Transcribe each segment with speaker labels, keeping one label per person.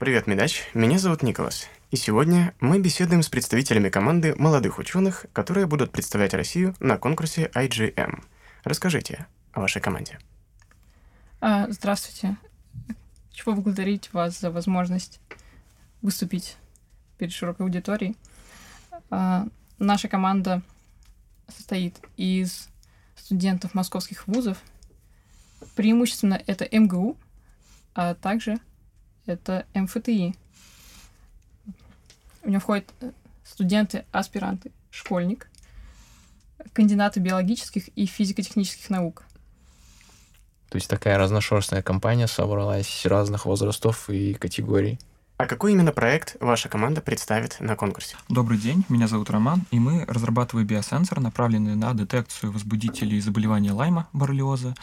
Speaker 1: Привет, Медач. Меня зовут Николас. И сегодня мы беседуем с представителями команды молодых ученых, которые будут представлять Россию на конкурсе IGM. Расскажите о вашей команде.
Speaker 2: А, здравствуйте. Хочу поблагодарить вас за возможность выступить перед широкой аудиторией. А, наша команда состоит из студентов московских вузов. Преимущественно это МГУ, а также это МФТИ. У него входят э, студенты, аспиранты, школьник, кандидаты биологических и физико-технических наук.
Speaker 3: То есть такая разношерстная компания собралась разных возрастов и категорий.
Speaker 1: А какой именно проект ваша команда представит на конкурсе?
Speaker 4: Добрый день, меня зовут Роман, и мы разрабатываем биосенсор, направленный на детекцию возбудителей заболевания Лайма, боррелиоза,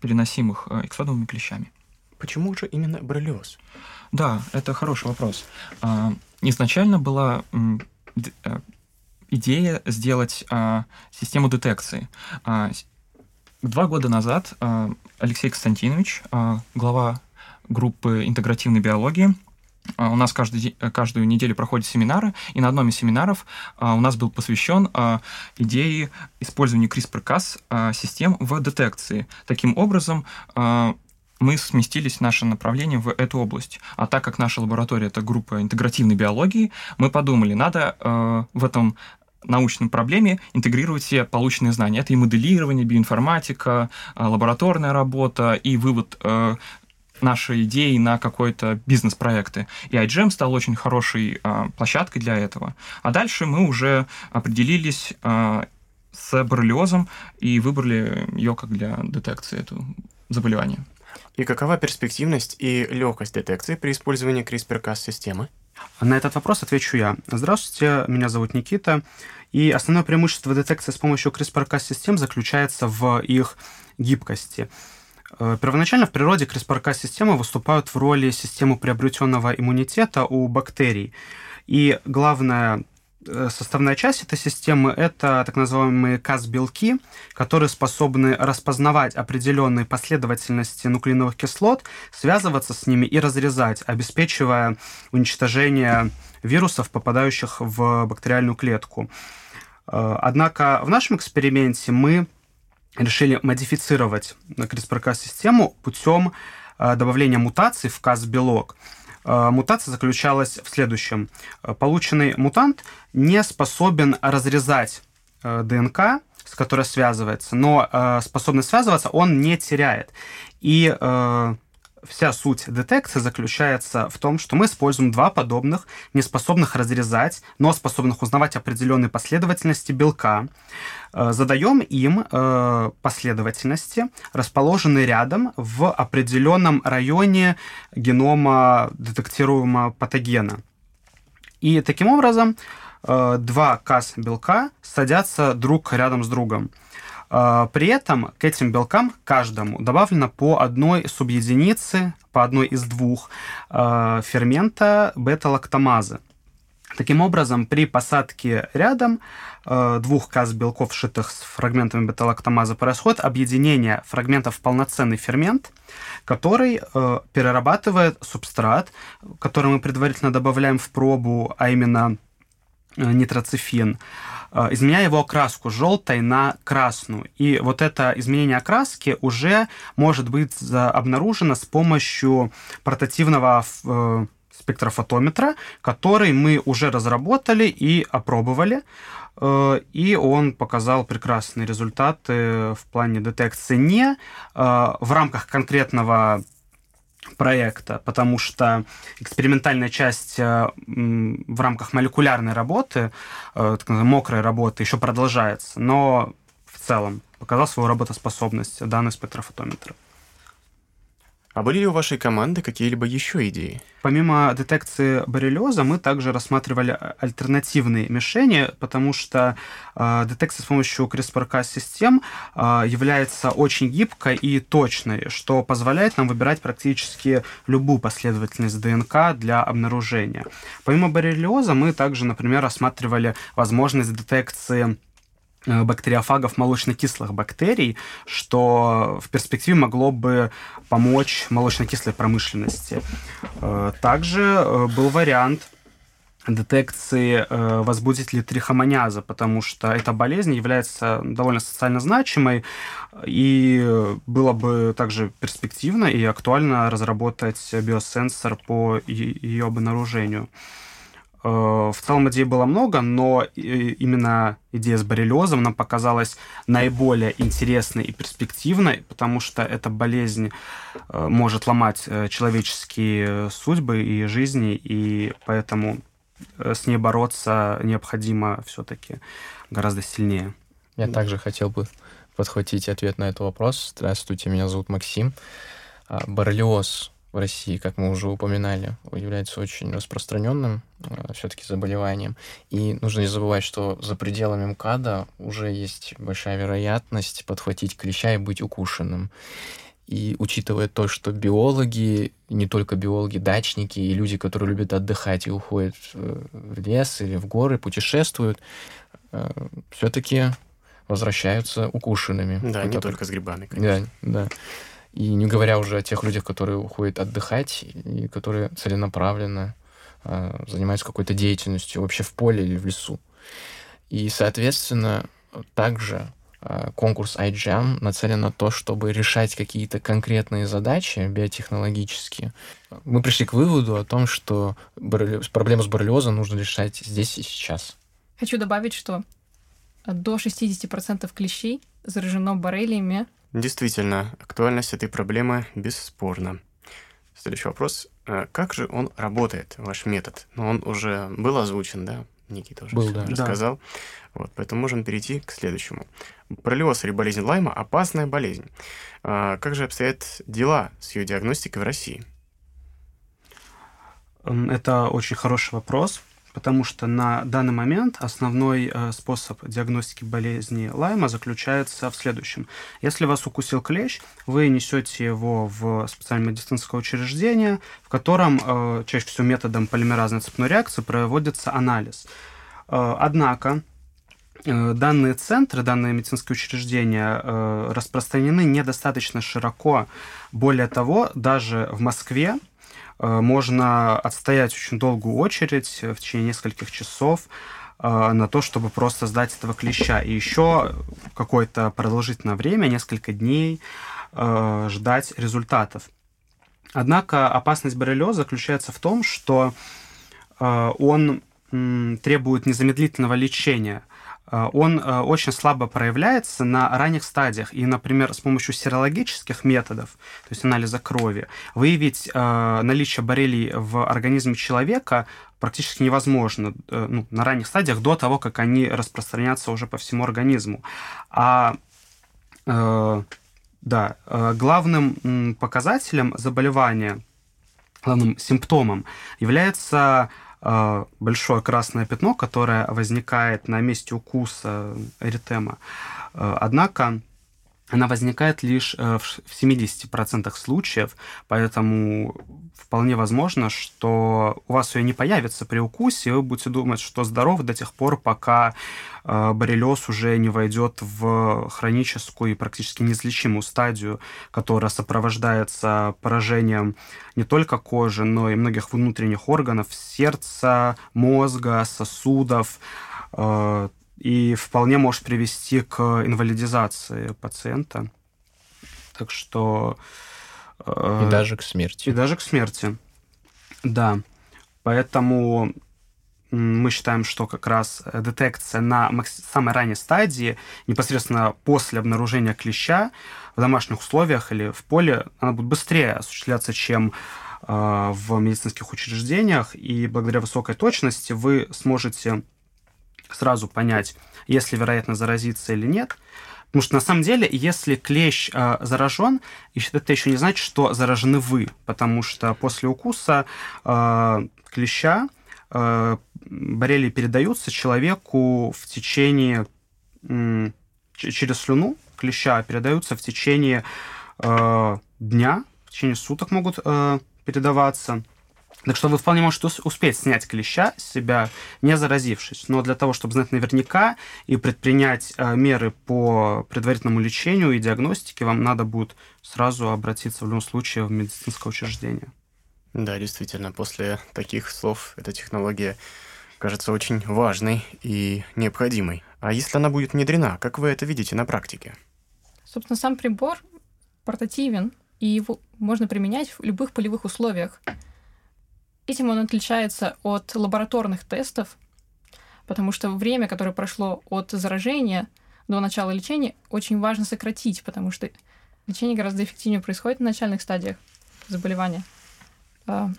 Speaker 4: переносимых э, эксодовыми клещами.
Speaker 1: Почему же именно боррелиоз?
Speaker 4: Да, это хороший вопрос. А, изначально была э, идея сделать а, систему детекции. А, два года назад Алексей Константинович, глава группы интегративной биологии, у нас каждый, каждую неделю проходят семинары, и на одном из семинаров у нас был посвящен идее использования CRISPR-Cas систем в детекции. Таким образом, мы сместились наше направление в эту область. А так как наша лаборатория это группа интегративной биологии, мы подумали, надо э, в этом научной проблеме интегрировать все полученные знания. Это и моделирование, биоинформатика, э, лабораторная работа, и вывод э, нашей идеи на какой-то бизнес-проекты. И iGEM стал очень хорошей э, площадкой для этого. А дальше мы уже определились э, с боррелиозом и выбрали ее как для детекции этого заболевания.
Speaker 1: И какова перспективность и легкость детекции при использовании CRISPR-Cas-системы?
Speaker 5: На этот вопрос отвечу я. Здравствуйте, меня зовут Никита. И основное преимущество детекции с помощью CRISPR-Cas-систем заключается в их гибкости. Э, первоначально в природе CRISPR-Cas-системы выступают в роли системы приобретенного иммунитета у бактерий. И главное Э, составная часть этой системы – это так называемые КАС-белки, которые способны распознавать определенные последовательности нуклеиновых кислот, связываться с ними и разрезать, обеспечивая уничтожение вирусов, попадающих в бактериальную клетку. Э, однако в нашем эксперименте мы решили модифицировать CRISPR-Cas-систему путем э, добавления мутаций в КАС-белок – Э, мутация заключалась в следующем. Э, полученный мутант не способен разрезать э, ДНК, с которой связывается, но способность связываться он не теряет. И вся суть детекции заключается в том, что мы используем два подобных, не способных разрезать, но способных узнавать определенные последовательности белка. Э, задаем им э, последовательности, расположенные рядом в определенном районе генома детектируемого патогена. И таким образом э, два КАС белка садятся друг рядом с другом. При этом к этим белкам каждому добавлено по одной субъединице, по одной из двух фермента бета-лактамазы. Таким образом, при посадке рядом э, двух каз белков, сшитых с фрагментами бета-лактамазы, происходит объединение фрагментов в полноценный фермент, который э, перерабатывает субстрат, который мы предварительно добавляем в пробу, а именно э, нитроцифин, э, изменяя его окраску желтой на красную. И вот это изменение окраски уже может быть обнаружено с помощью портативного э, спектрофотометра, который мы уже разработали и опробовали. Э, и он показал прекрасные результаты в плане детекции не э, в рамках конкретного проекта, потому что экспериментальная часть э, в рамках молекулярной работы, так мокрой работы, еще продолжается, но в целом показал свою работоспособность данный спектрофотометр.
Speaker 1: А были ли у вашей команды какие-либо еще идеи?
Speaker 5: Помимо детекции боррелиоза, мы также рассматривали альтернативные мишени, потому что э, детекция с помощью CRISPR-Cas-систем э, является очень гибкой и точной, что позволяет нам выбирать практически любую последовательность ДНК для обнаружения. Помимо боррелиоза, мы также, например, рассматривали возможность детекции бактериофагов молочно-кислых бактерий, что в перспективе могло бы помочь молочно-кислой промышленности. Э, также был вариант детекции э, возбудителей трихомониаза, потому что эта болезнь является довольно социально значимой, и было бы также перспективно и актуально разработать биосенсор по ее обнаружению. Э, в целом идей было много, но именно идея с боррелиозом нам показалась наиболее интересной и перспективной, потому что эта болезнь э, может ломать э, человеческие судьбы и жизни, и поэтому с ней бороться необходимо все-таки гораздо сильнее.
Speaker 3: Я также хотел бы подхватить ответ на этот вопрос. Здравствуйте, меня зовут Максим. А, боррелиоз в России, как мы уже упоминали, является очень распространенным э, все-таки заболеванием. И нужно не забывать, что за пределами МКАДа уже есть большая вероятность подхватить клеща и быть укушенным. И учитывая то, что биологи, не только биологи, дачники и люди, которые любят отдыхать и уходят в лес или в горы, путешествуют, э, все-таки возвращаются укушенными.
Speaker 1: Да, не только с грибами, конечно.
Speaker 3: Да, да. И не говоря уже о тех людях, которые уходят отдыхать и которые целенаправленно э, занимаются какой-то деятельностью вообще в поле или в лесу. И, соответственно, также Э, конкурс iGEM нацелен на то, чтобы решать какие-то конкретные задачи биотехнологические. Мы пришли к выводу о том, что проблему с боррелиозом нужно решать здесь и сейчас.
Speaker 2: Хочу добавить, что до 60% клещей заражено боррелиями.
Speaker 1: Действительно, актуальность этой проблемы бесспорна. Следующий вопрос. Э, как же он работает, ваш метод? Ну, он уже был озвучен, да? Никита уже
Speaker 3: был, да.
Speaker 1: рассказал. Да. Вот, поэтому можем перейти к следующему. Боррелиоз или болезнь Лайма – опасная болезнь. А как же обстоят дела с ее диагностикой в России?
Speaker 5: Это очень хороший вопрос, потому что на данный момент основной э, способ диагностики болезни Лайма заключается в следующем. Если вас укусил клещ, вы несете его в специальное медицинское учреждение, в котором э, чаще всего методом полимеразной цепной реакции проводится анализ. Э, однако данные центры, данные медицинские учреждения распространены недостаточно широко. Более того, даже в Москве можно отстоять очень долгую очередь в течение нескольких часов на то, чтобы просто сдать этого клеща. И еще какое-то продолжительное время, несколько дней, ждать результатов. Однако опасность боррелиоза заключается в том, что он требует незамедлительного лечения – Э, он э, очень слабо проявляется на ранних стадиях. И, например, с помощью серологических методов, то есть анализа крови, выявить э, наличие боррелий в организме человека практически невозможно ну, на ранних стадиях до того, как они распространятся уже по всему организму. А да, главным показателем заболевания, главным симптомом является а, большое красное пятно, которое возникает на месте укуса эритема. А, однако она возникает лишь э, в 70% случаев, поэтому вполне возможно, что у вас ее не появится при укусе, и вы будете думать, что здоров до тех пор, пока э, боррелиоз уже не войдет в хроническую и практически неизлечимую стадию, которая сопровождается поражением не только кожи, но и многих внутренних органов, сердца, мозга, сосудов, э, и вполне может привести к инвалидизации пациента. Так что...
Speaker 3: Э, и даже к смерти.
Speaker 5: И даже к смерти, да. Поэтому мы считаем, что как раз детекция на самой ранней стадии, непосредственно после обнаружения клеща в домашних условиях или в поле, она будет быстрее осуществляться, чем э, в медицинских учреждениях, и благодаря высокой точности вы сможете сразу понять, есть ли вероятность заразиться или нет. Потому что на самом деле, если клещ э, заражен, это еще не значит, что заражены вы, потому что после укуса э, клеща э, боррелии передаются человеку в течение э, через слюну клеща передаются в течение э, дня, в течение суток могут э, передаваться. Так что вы вполне можете успеть снять клеща с себя, не заразившись. Но для того, чтобы знать наверняка и предпринять э, меры по предварительному лечению и диагностике, вам надо будет сразу обратиться в любом случае в медицинское учреждение.
Speaker 1: Да, действительно, после таких слов эта технология кажется очень важной и необходимой. А если она будет внедрена, как вы это видите на практике?
Speaker 2: Собственно, сам прибор портативен, и его можно применять в любых полевых условиях. Этим он отличается от лабораторных тестов, потому что время, которое прошло от заражения до начала лечения, очень важно сократить, потому что лечение гораздо эффективнее происходит на начальных стадиях заболевания. А,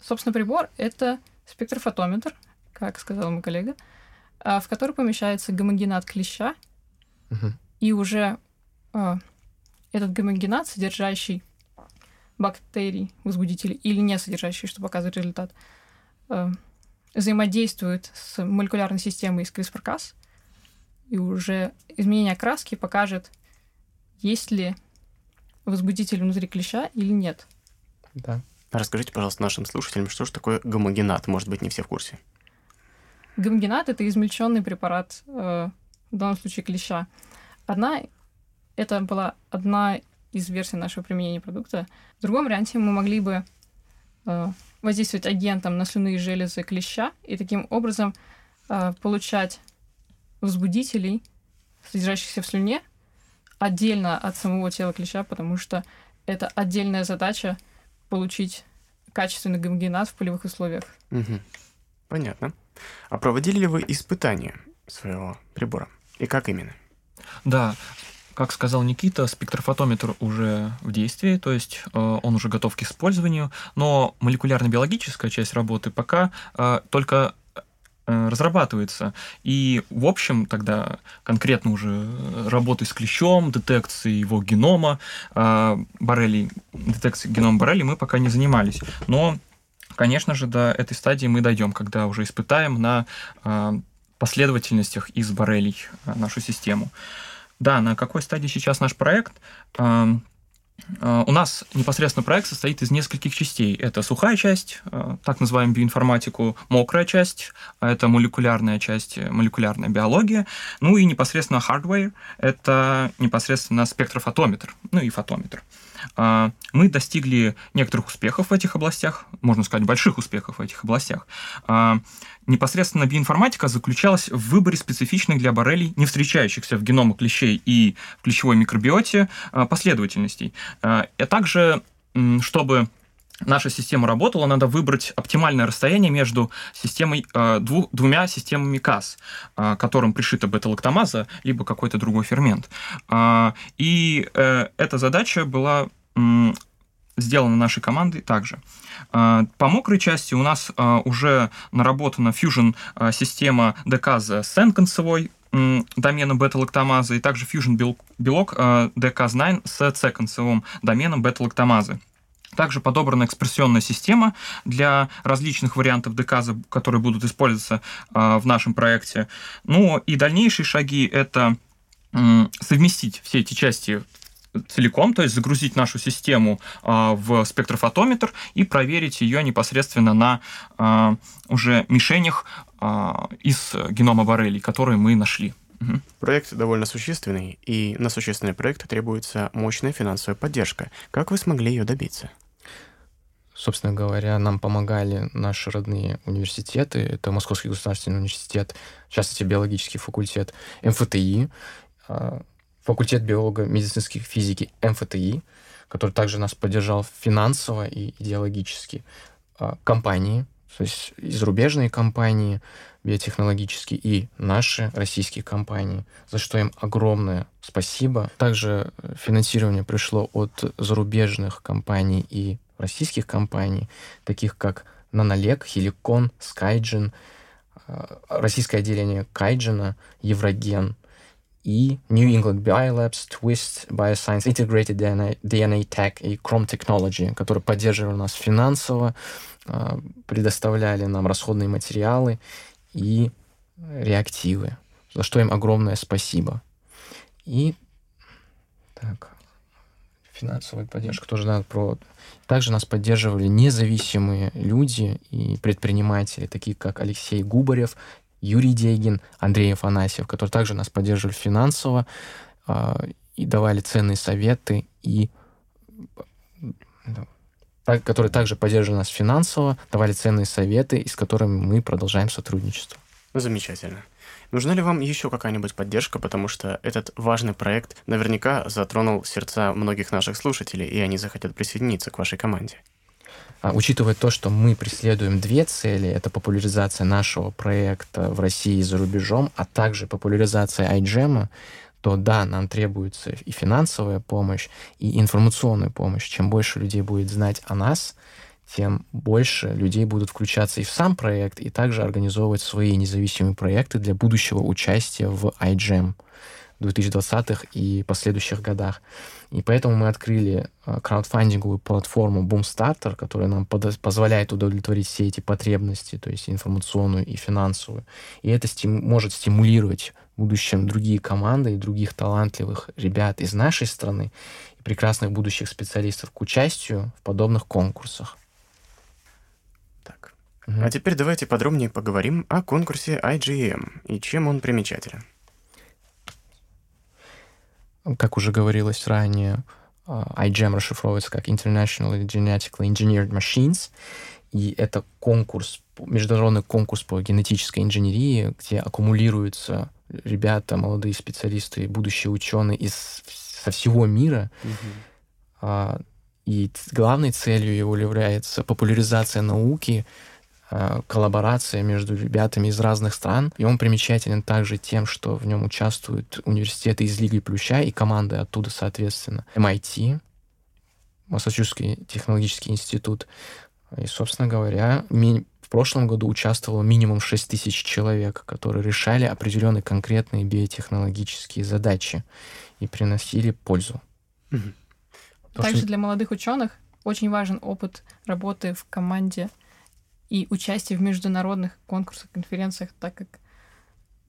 Speaker 2: собственно, прибор — это спектрофотометр, как сказал мой коллега, а, в который помещается гомогенат клеща, угу. и уже а, этот гомогенат, содержащий бактерий, возбудителей или не содержащий, что показывает результат, э, взаимодействует с молекулярной системой из CRISPR-Cas, и уже изменение окраски покажет, есть ли возбудитель внутри клеща или нет.
Speaker 1: Да. Расскажите, пожалуйста, нашим слушателям, что же такое гомогенат? Может быть, не все в курсе.
Speaker 2: Гомогенат — это измельченный препарат, э, в данном случае клеща. Одна это была одна из версий нашего применения продукта. В другом варианте мы могли бы э, воздействовать агентом на слюнные железы клеща и таким образом э, получать возбудителей, содержащихся в слюне, отдельно от самого тела клеща, потому что это отдельная задача получить качественный гомогенат в полевых условиях.
Speaker 1: Угу. Понятно. А проводили ли вы испытания своего прибора? И как именно?
Speaker 4: Да, как сказал Никита, спектрофотометр уже в действии, то есть э, он уже готов к использованию, но молекулярно-биологическая часть работы пока э, только э, разрабатывается. И, в общем, тогда конкретно уже работой с клещом, детекцией его генома, э, боррелий, детекцией генома боррелий мы пока не занимались. Но, конечно же, до этой стадии мы дойдем, когда уже испытаем на э, последовательностях из боррелий нашу систему. Да, на какой стадии сейчас наш проект? А, у нас непосредственно проект состоит из нескольких частей. Это сухая часть, а, так называемую биоинформатику, мокрая часть, а это молекулярная часть, молекулярная биология, ну и непосредственно hardware, это непосредственно спектрофотометр, ну и фотометр. Мы достигли некоторых успехов в этих областях, можно сказать, больших успехов в этих областях непосредственно биоинформатика заключалась в выборе специфичных для боррелий, не встречающихся в геномах клещей и в клещевой микробиоте а, последовательностей. А также, чтобы наша система работала, надо выбрать оптимальное расстояние между системой, а, дву, двумя системами КАС, которым пришита бета-лактамаза, либо какой-то другой фермент. И э, эта задача была сделана нашей командой также. А, по мокрой части у нас а, уже наработана Fusion а, система DKZ с N-концевой доменом бета-лактамазы, и также Fusion белок DKZ9 с C-концевым доменом бета-лактамазы. Также подобрана экспрессионная система для различных вариантов ДК, которые будут использоваться в нашем проекте. Ну и дальнейшие шаги — это совместить все эти части целиком, то есть загрузить нашу систему а, в спектрофотометр и проверить ее непосредственно на а, уже мишенях а, из генома боррелий, которые мы нашли.
Speaker 1: Угу. Проект довольно существенный, и на существенный проект требуется мощная финансовая поддержка. Как вы смогли ее добиться?
Speaker 3: Собственно говоря, нам помогали наши родные университеты. Это Московский государственный университет, в частности, биологический факультет, МФТИ, факультет биолога медицинской физики МФТИ, который также нас поддержал финансово и идеологически, а, компании, то есть и зарубежные компании биотехнологические, и наши российские компании, за что им огромное спасибо. Также финансирование пришло от зарубежных компаний и российских компаний, таких как Нанолек, Хиликон, Скайджин, а, российское отделение Кайджина, Евроген, и New England Biolabs, Twist Bioscience, Integrated DNA, DNA Tech и Chrome Technology, которые поддерживали нас финансово, а, предоставляли нам расходные материалы и реактивы, за что им огромное спасибо. И так, Финансовая поддержка тоже надо про... Также нас поддерживали независимые люди и предприниматели, такие как Алексей Губарев, Юрий Дегин, Андрей Афанасьев, которые также нас поддерживали финансово э, и давали ценные советы, и которые также поддерживали нас финансово, давали ценные советы, и с которыми мы продолжаем сотрудничество.
Speaker 1: Замечательно. Нужна ли вам еще какая-нибудь поддержка, потому что этот важный проект наверняка затронул сердца многих наших слушателей, и они захотят присоединиться к вашей команде?
Speaker 3: А, учитывая то, что мы преследуем две цели, это популяризация нашего проекта в России и за рубежом, а также популяризация iGEM, то да, нам требуется и финансовая помощь, и информационная помощь. Чем больше людей будет знать о нас, тем больше людей будут включаться и в сам проект, и также организовывать свои независимые проекты для будущего участия в iGEM в 2020-х и последующих годах. И поэтому мы открыли э, краудфандинговую платформу Boomstarter, которая нам позволяет удовлетворить все эти потребности, то есть информационную и финансовую. И это стим может стимулировать в будущем другие команды и других талантливых ребят из нашей страны и прекрасных будущих специалистов к участию в подобных конкурсах.
Speaker 1: Угу. А теперь давайте подробнее поговорим о конкурсе IGM и чем он примечателен.
Speaker 3: Как уже говорилось ранее, а, IGM расшифровывается как International Genetically Engineered Machines, и это конкурс, международный конкурс по генетической инженерии, где аккумулируются ребята, молодые специалисты, будущие ученые из со всего мира. Угу. И главной целью его является популяризация науки, коллаборация между ребятами из разных стран. И он примечателен также тем, что в нем участвуют университеты из Лиги Плюща и команды оттуда, соответственно, MIT, Массачусетский технологический институт. И, собственно говоря, в прошлом году участвовало минимум 6 тысяч человек, которые решали определенные конкретные биотехнологические задачи и приносили пользу.
Speaker 2: Также что... для молодых ученых очень важен опыт работы в команде и участие в международных конкурсах, конференциях, так как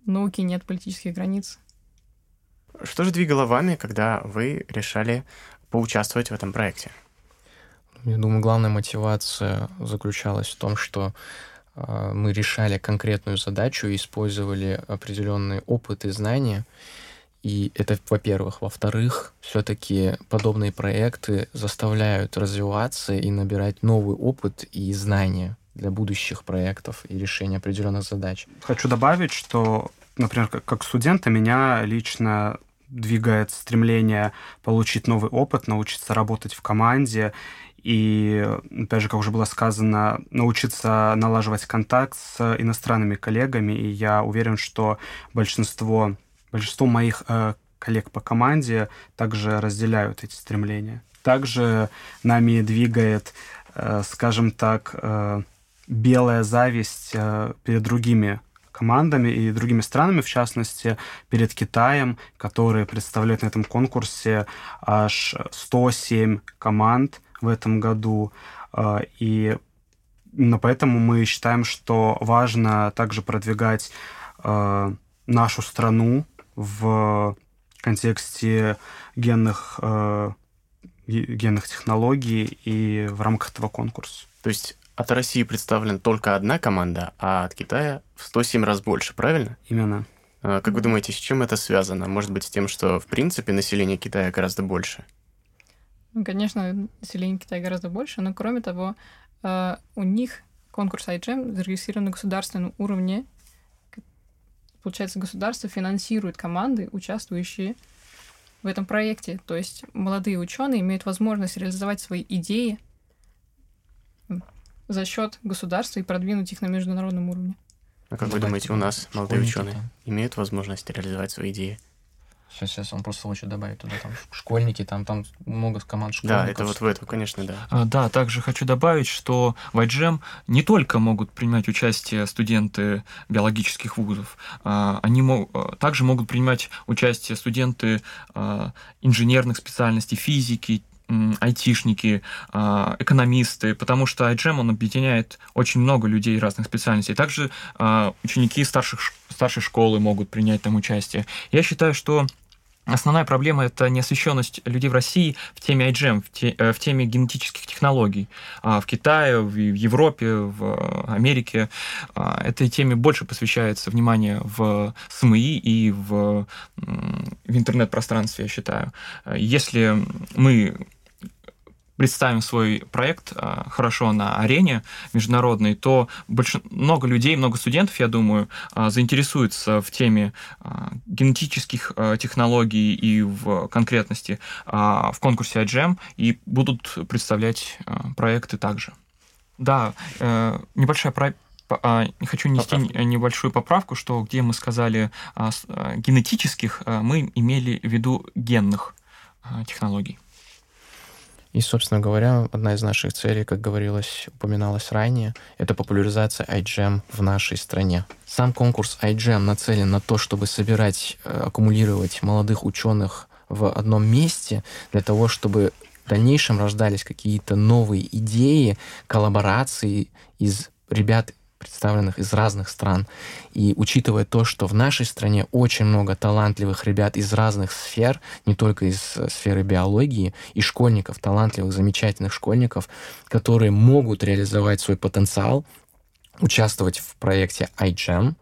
Speaker 2: науки нет политических границ.
Speaker 1: Что же двигало вами, когда вы решали поучаствовать в этом проекте?
Speaker 3: Я думаю, главная мотивация заключалась в том, что э, мы решали конкретную задачу и использовали определенный опыт и знания. И это, во-первых. Во-вторых, все-таки подобные проекты заставляют развиваться и набирать новый опыт и знания для будущих проектов и решения определенных задач.
Speaker 5: Хочу добавить, что, например, как студента меня лично двигает стремление получить новый опыт, научиться работать в команде и, опять же, как уже было сказано, научиться налаживать контакт с иностранными коллегами. И я уверен, что большинство, большинство моих э, коллег по команде также разделяют эти стремления. Также нами двигает, э, скажем так, э, белая зависть э, перед другими командами и другими странами, в частности, перед Китаем, который представляет на этом конкурсе аж 107 команд в этом году. Э, и именно поэтому мы считаем, что важно также продвигать э, нашу страну в контексте генных, генных технологий и в рамках этого конкурса.
Speaker 1: То есть от России представлена только одна команда, а от Китая в 107 раз больше, правильно?
Speaker 5: Именно.
Speaker 1: А, как вы думаете, с чем это связано? Может быть, с тем, что, в принципе, население Китая гораздо больше?
Speaker 2: Ну, конечно, население Китая гораздо больше, но, кроме того, а, у них конкурс iGEM зарегистрирован на государственном уровне. Получается, государство финансирует команды, участвующие в этом проекте. То есть молодые ученые имеют возможность реализовать свои идеи за счет государства и продвинуть их на международном уровне.
Speaker 1: А как вы думаете, у нас молодые ученые имеют возможность реализовать свои идеи?
Speaker 3: Сейчас, сейчас он просто хочет добавить туда там школьники, там, там много команд школьников.
Speaker 1: Да, это вот в этом, конечно, да.
Speaker 4: А, да, также хочу добавить, что в iGEM не только могут принимать участие студенты биологических вузов, а, они мог, а, также могут принимать участие студенты а, инженерных специальностей, физики, айтишники, а, экономисты, потому что iGEM, он объединяет очень много людей разных специальностей. Также а, ученики старших, старшей школы могут принять там участие. Я считаю, что основная проблема это неосвещенность людей в России в теме IGM, в, те, э, в теме генетических технологий. А в Китае, в Европе, в Америке а, этой теме больше посвящается внимание в СМИ и в, в интернет-пространстве, я считаю. Если мы представим свой проект а, хорошо на арене международной, то больш... много людей, много студентов, я думаю, а, заинтересуются в теме а, генетических технологий и в конкретности в конкурсе IGM и будут представлять проекты также. Да, э, небольшая про хочу нести Поправка. небольшую поправку, что где мы сказали генетических, мы имели в виду генных технологий.
Speaker 3: И, собственно говоря, одна из наших целей, как говорилось, упоминалось ранее, это популяризация iGEM в нашей стране. Сам конкурс iGEM нацелен на то, чтобы собирать, э, аккумулировать молодых ученых в одном месте для того, чтобы в дальнейшем рождались какие-то новые идеи, коллаборации из ребят представленных из разных стран. И учитывая то, что в нашей стране очень много талантливых ребят из разных сфер, не только из э, сферы биологии, и школьников, талантливых, замечательных школьников, которые могут реализовать свой потенциал, участвовать в проекте iGEM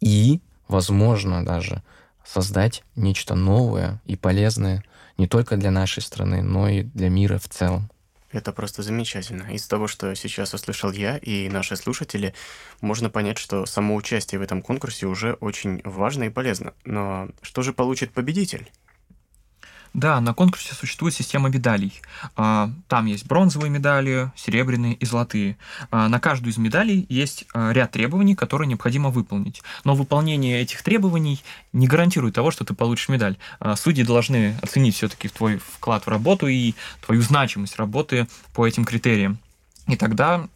Speaker 3: и, возможно, даже создать нечто новое и полезное не только для нашей страны, но и для мира в целом.
Speaker 1: Это просто замечательно. Из того, что сейчас услышал я и наши слушатели, можно понять, что само участие в этом конкурсе уже очень важно и полезно. Но что же получит победитель?
Speaker 4: Да, на конкурсе существует система медалей. А, там есть бронзовые медали, серебряные и золотые. А, на каждую из медалей есть а, ряд требований, которые необходимо выполнить. Но выполнение этих требований не гарантирует того, что ты получишь медаль. Судьи должны оценить все-таки твой вклад в работу и твою значимость работы по этим критериям. И тогда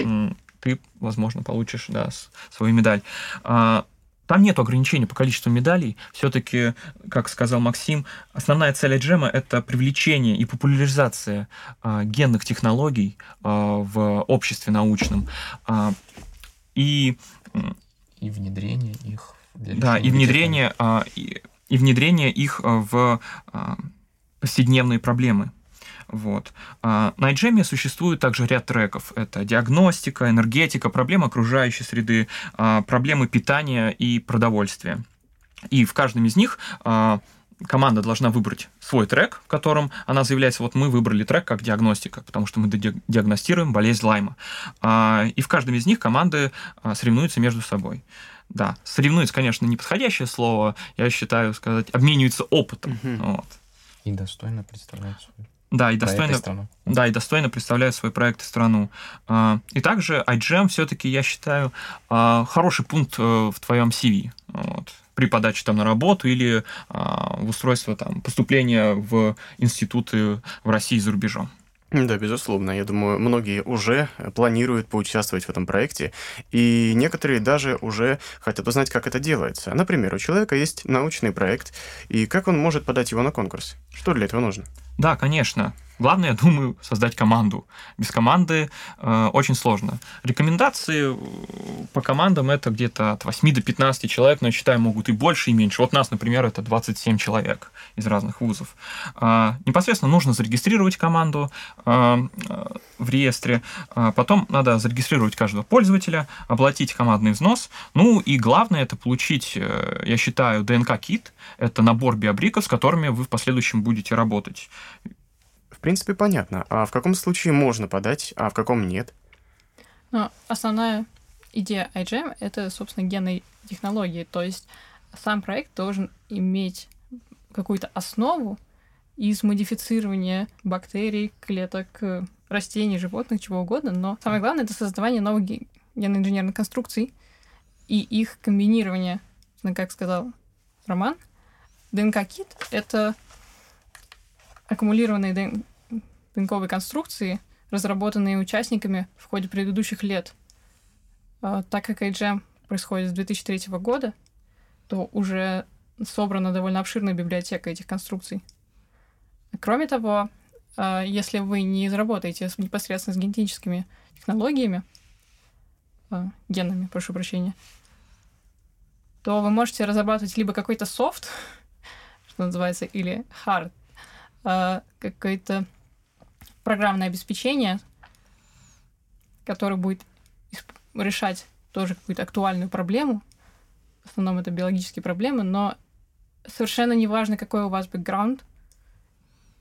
Speaker 4: ты, возможно, получишь да, свою медаль. Там нет ограничений по количеству медалей. Все-таки, как сказал Максим, основная цель Джема – это привлечение и популяризация а, генных технологий а, в обществе научном. А,
Speaker 3: и, и внедрение их.
Speaker 4: Да, и внедрение, а, и, и внедрение их в а, повседневные проблемы. Вот. А на iGEM существует также ряд треков. Это диагностика, энергетика, проблемы окружающей среды, а, проблемы питания и продовольствия. И в каждом из них а, команда должна выбрать свой трек, в котором она заявляется, вот мы выбрали трек как диагностика, потому что мы диагностируем болезнь Лайма. И в каждом из них команды соревнуются между собой. Да, соревнуются, конечно, неподходящее слово, я считаю, сказать, обмениваются опытом. Угу. Вот.
Speaker 3: И достойно представляют свой
Speaker 4: да, и достойно, да, и достойно представляет свой проект и страну. А, и также iGEM все-таки, я считаю, а, хороший пункт э, в твоем CV. Вот при подаче там на работу или а, в устройство там поступления в институты в России и за рубежом.
Speaker 1: Да, безусловно. Я думаю, многие уже планируют поучаствовать в этом проекте, и некоторые даже уже хотят узнать, как это делается. Например, у человека есть научный проект, и как он может подать его на конкурс? Что для этого нужно?
Speaker 4: Да, конечно. Главное, я думаю, создать команду. Без команды э, очень сложно. Рекомендации э, по командам это где-то от 8 до 15 человек, но я считаю, могут и больше, и меньше. Вот нас, например, это 27 человек из разных вузов. Э, непосредственно нужно зарегистрировать команду э, э, в реестре. Э, потом надо зарегистрировать каждого пользователя, оплатить командный взнос. Ну и главное это получить, э, я считаю, ДНК-кит. Это набор биобриков, с которыми вы в последующем будете работать.
Speaker 1: В принципе, понятно. А в каком случае можно подать, а в каком нет?
Speaker 2: Ну, основная идея iGEM — это, собственно, генные технологии. То есть сам проект должен иметь какую-то основу из модифицирования бактерий, клеток, растений, животных, чего угодно. Но самое главное — это создавание новых генно-инженерных конструкций и их комбинирование. Ну, как сказал Роман, ДНК-кит — это аккумулированные ДН... ДНКовые конструкции, разработанные участниками в ходе предыдущих лет. А, так как iGEM происходит с 2003 года, то уже собрана довольно обширная библиотека этих конструкций. Кроме того, а, если вы не заработаете непосредственно с генетическими технологиями, а, генами, прошу прощения, то вы можете разрабатывать либо какой-то софт, что называется, или hard, а, какое-то программное обеспечение, которое будет решать тоже какую-то актуальную проблему. В основном это биологические проблемы, но совершенно не важно, какой у вас бэкграунд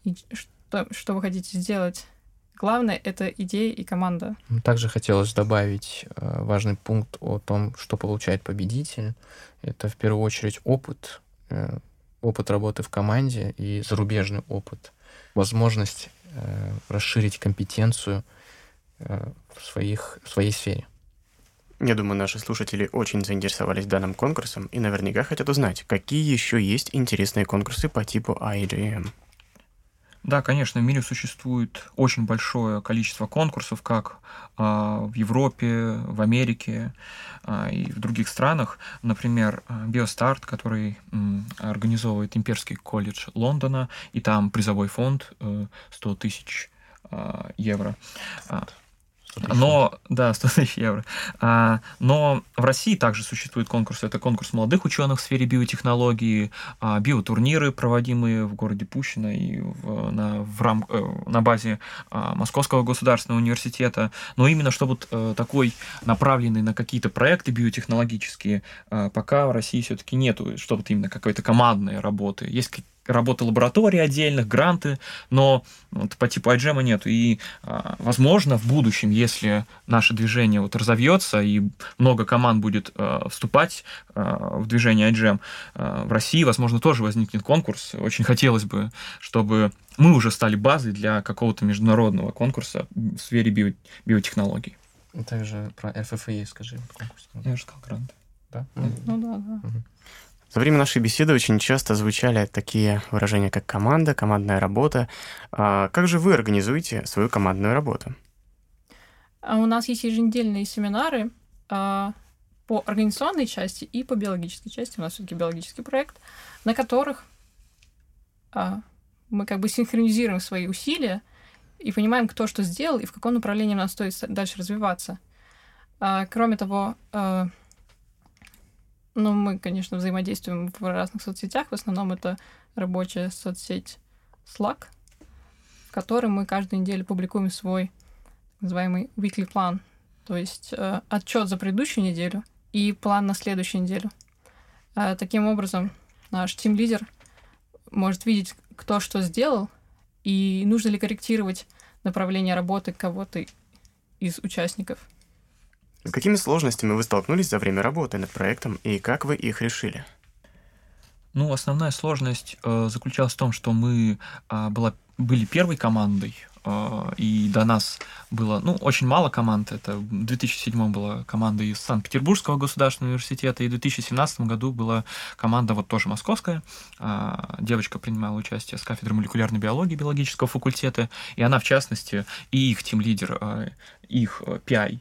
Speaker 2: и что, что вы хотите сделать. Главное — это идея и команда.
Speaker 3: Также хотелось добавить э, важный пункт о том, что получает победитель. Это в первую очередь опыт, э, опыт работы в команде и зарубежный опыт, возможность э, расширить компетенцию э, в, своих, в своей сфере.
Speaker 1: Я думаю, наши слушатели очень заинтересовались данным конкурсом и наверняка хотят узнать, какие еще есть интересные конкурсы по типу IGM.
Speaker 4: Да, конечно, в мире существует очень большое количество конкурсов, как э, в Европе, в Америке э, и в других странах. Например, Биостарт, который организовывает Имперский колледж Лондона, и там призовой фонд э, 100 тысяч э, евро. Но, да, 100 тысяч евро. А, но в России также существует конкурс. Это конкурс молодых ученых в сфере биотехнологии, а, биотурниры, проводимые в городе Пущино и в, на, в рам, э, на базе а, Московского государственного университета. Но именно что вот а, такой направленный на какие-то проекты биотехнологические, а, пока в России все-таки нету, что вот именно какой-то командной работы. Есть работы лабораторий отдельных, гранты, но вот по типу iGEM нет. И, а, возможно, в будущем, если наше движение вот разовьется и много команд будет а, вступать а, в движение iGEM, в России, возможно, тоже возникнет конкурс. Очень хотелось бы, чтобы мы уже стали базой для какого-то международного конкурса в сфере био биотехнологий.
Speaker 3: Также про FFA скажи.
Speaker 4: Конкурс. Я уже сказал грант.
Speaker 3: Да?
Speaker 2: Ну да, да. Угу.
Speaker 1: Во время нашей беседы очень часто звучали такие выражения, как команда, командная работа. А как же вы организуете свою командную работу?
Speaker 2: А у нас есть еженедельные семинары а, по организационной части и по биологической части. У нас все-таки биологический проект, на которых мы как бы синхронизируем свои усилия и понимаем, кто что сделал и в каком направлении нам стоит дальше развиваться. Кроме того, ну, мы, конечно, взаимодействуем в разных соцсетях. В основном это рабочая соцсеть Slack, в которой мы каждую неделю публикуем свой так называемый weekly план, то есть э, отчет за предыдущую неделю и план на следующую неделю. Э, таким образом, наш тим-лидер может видеть, кто что сделал, и нужно ли корректировать направление работы кого-то из участников.
Speaker 1: Какими сложностями вы столкнулись за время работы над проектом и как вы их решили?
Speaker 4: Ну, основная сложность э, заключалась в том, что мы э, была, были первой командой и до нас было, ну, очень мало команд. Это в 2007 была команда из Санкт-Петербургского государственного университета, и в 2017 году была команда вот тоже московская. А, девочка принимала участие с кафедры молекулярной биологии биологического факультета, и она, в частности, и их тим-лидер, а, их PI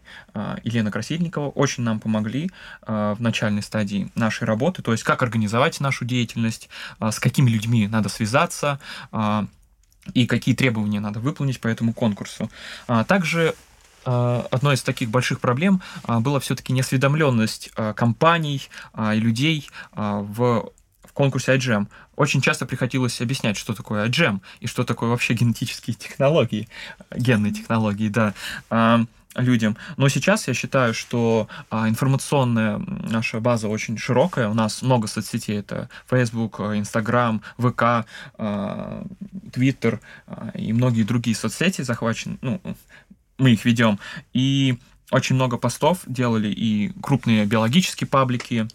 Speaker 4: Елена Красильникова очень нам помогли в начальной стадии нашей работы, то есть как организовать нашу деятельность, с какими людьми надо связаться, и какие требования надо выполнить по этому конкурсу. А, также а, одной из таких больших проблем а, была все-таки неосведомленность компаний и людей в конкурсе iGEM. Очень часто приходилось объяснять, что такое iGEM и что такое вообще генетические технологии, генные технологии, да людям. Но сейчас я считаю, что а, информационная наша база очень широкая. У нас много соцсетей. Это Facebook, Instagram, ВК, а, Twitter а, и многие другие соцсети захвачены. Ну, мы их ведем. И очень много постов делали и крупные биологические паблики,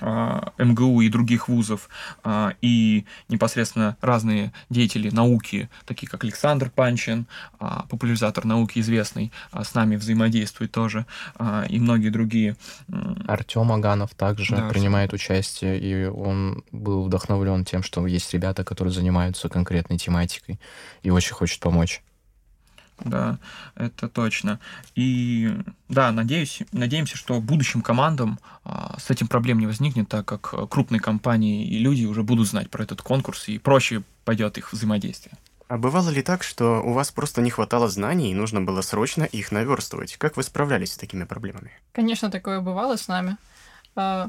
Speaker 4: МГУ и других вузов, а, и непосредственно разные деятели науки, такие как Александр Панчин, а, популяризатор науки известный, с нами взаимодействует тоже, и многие другие.
Speaker 3: Артем Аганов также да, принимает участие, и он был вдохновлен тем, что есть ребята, которые занимаются конкретной тематикой и очень хочет помочь
Speaker 4: да, это точно. И да, надеюсь, надеемся, что будущим командам а, с этим проблем не возникнет, так как крупные компании и люди уже будут знать про этот конкурс, и проще пойдет их взаимодействие.
Speaker 1: А бывало ли так, что у вас просто не хватало знаний, и нужно было срочно их наверстывать? Как вы справлялись с такими проблемами?
Speaker 2: Конечно, такое бывало с нами. А,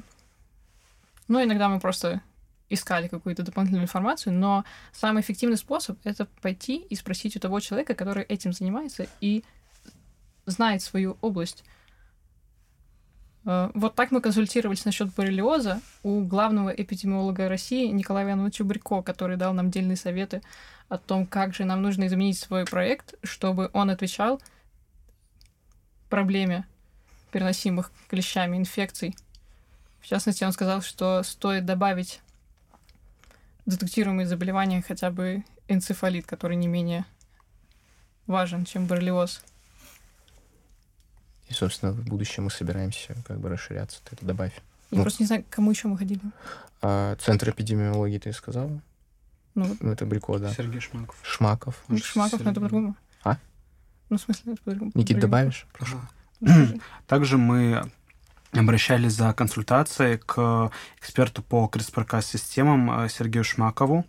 Speaker 2: ну, иногда мы просто искали какую-то дополнительную информацию, но самый эффективный способ — это пойти и спросить у того человека, который этим занимается и знает свою область. Э, вот так мы консультировались насчет боррелиоза у главного эпидемиолога России Николая Ивановича Брико, который дал нам дельные советы о том, как же нам нужно изменить свой проект, чтобы он отвечал проблеме переносимых клещами инфекций. В частности, он сказал, что стоит добавить детектируемые заболевания хотя бы энцефалит, который не менее важен, чем боррелиоз.
Speaker 3: И, собственно, в будущем мы собираемся как бы расширяться. Ты это добавь.
Speaker 2: Я
Speaker 3: Ну.
Speaker 2: просто не знаю, к кому еще мы ходили.
Speaker 3: А, Центр эпидемиологии ты сказал?
Speaker 2: Ну, вот
Speaker 3: Ну, это Брико, да.
Speaker 5: Сергей Шмаков.
Speaker 3: Шмаков.
Speaker 2: ну, Шмаков, но это по-другому.
Speaker 3: А?
Speaker 2: Ну, в смысле, это по-другому.
Speaker 3: Никит, добавишь?
Speaker 5: Прошу. Также мы обращались за консультацией к эксперту по CRISPR-Cas-системам э, Сергею Шмакову,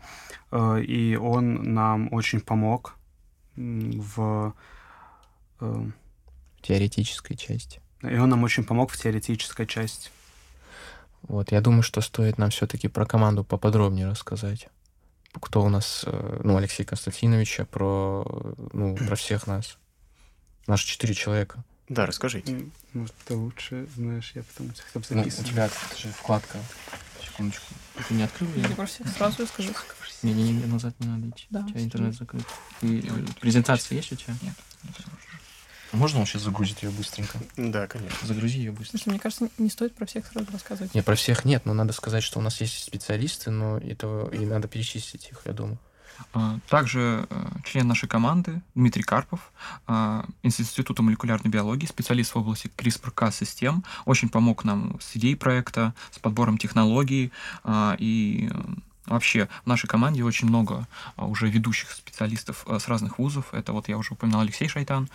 Speaker 5: э, и он нам очень помог в... э,
Speaker 3: Теоретической части.
Speaker 5: И он нам очень помог в теоретической части.
Speaker 3: Вот, я думаю, что стоит нам все-таки про команду поподробнее рассказать. Кто у нас, ну, Алексей Константиновича, про, ну, про всех нас. Наши четыре человека.
Speaker 1: Да, расскажите.
Speaker 5: Может, ты лучше знаешь, я потом хотя бы
Speaker 3: Ну, у тебя это же вкладка. Секундочку. Ты не открыл
Speaker 2: Я
Speaker 3: ее?
Speaker 2: просто сразу расскажу.
Speaker 3: Не-не-не, назад не надо идти.
Speaker 2: Да,
Speaker 3: у тебя интернет закрыт. И, э, презентация есть у тебя?
Speaker 4: Нет.
Speaker 3: Можно он сейчас загрузит ее быстренько?
Speaker 1: Да, конечно.
Speaker 3: Загрузи ее быстро.
Speaker 2: Слушай, мне кажется, не стоит про всех сразу рассказывать.
Speaker 3: Не, про всех нет, но надо сказать, что у нас есть специалисты, но этого и надо перечислить их, я думаю.
Speaker 4: А, Также э, член нашей команды Дмитрий Карпов а, Института молекулярной биологии, специалист в области CRISPR-Cas-систем, очень помог нам с идеей проекта, с подбором технологий. а, И э, вообще в нашей команде очень много уже ведущих специалистов э, с разных вузов. Это вот я уже упоминал Алексей Шайтан,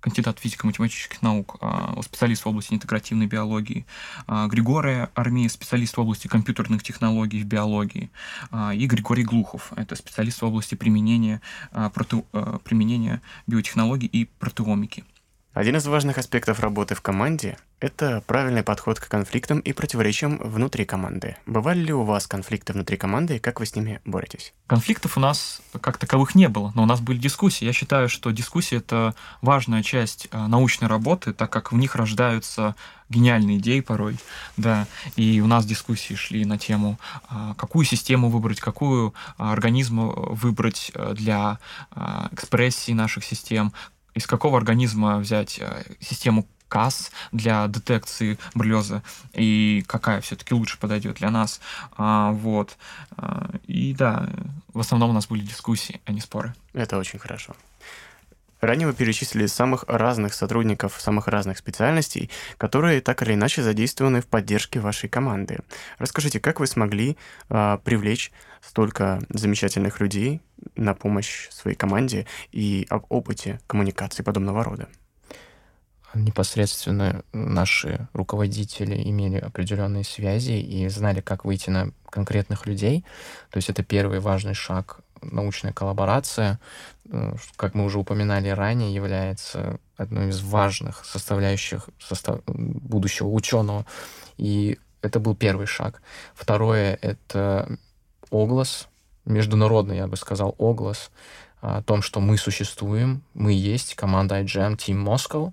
Speaker 4: кандидат физико-математических наук, а, специалист в области интегративной биологии, а, Григория Армия, специалист в области компьютерных технологий в биологии, а, и Григорий Глухов, это специалист в области применения, проте- а, применения биотехнологий и протеомики.
Speaker 1: Один из важных аспектов работы в команде – это правильный подход к конфликтам и противоречиям внутри команды. Бывали ли у вас конфликты внутри команды и как вы с ними боретесь?
Speaker 4: Конфликтов у нас как таковых не было, но у нас были дискуссии. Я считаю, что дискуссия — это важная часть а, научной работы, так как в них рождаются гениальные идеи порой, да, и у нас дискуссии шли на тему, а, какую систему выбрать, какую а, организм э, выбрать э, для а, экспрессии наших систем, из какого организма взять э, систему КАС для детекции боррелиоза и какая все-таки лучше подойдет для нас. А, вот. А, и да, в основном у нас были дискуссии, а не споры.
Speaker 1: Это очень хорошо. Ранее вы перечислили самых разных сотрудников, самых разных специальностей, которые так или иначе задействованы в поддержке вашей команды. Расскажите, как вы смогли а, привлечь столько замечательных людей на помощь своей команде и об опыте коммуникации подобного рода?
Speaker 3: Непосредственно наши руководители имели определенные связи и знали, как выйти на конкретных людей. То есть это первый важный шаг. Научная коллаборация, э, как мы уже упоминали ранее, является одной из важных составляющих состав... будущего ученого. И это был первый шаг. Второе — это оглас, международный, я бы сказал, оглас о том, что мы существуем, мы есть, команда IGM, Team Moscow,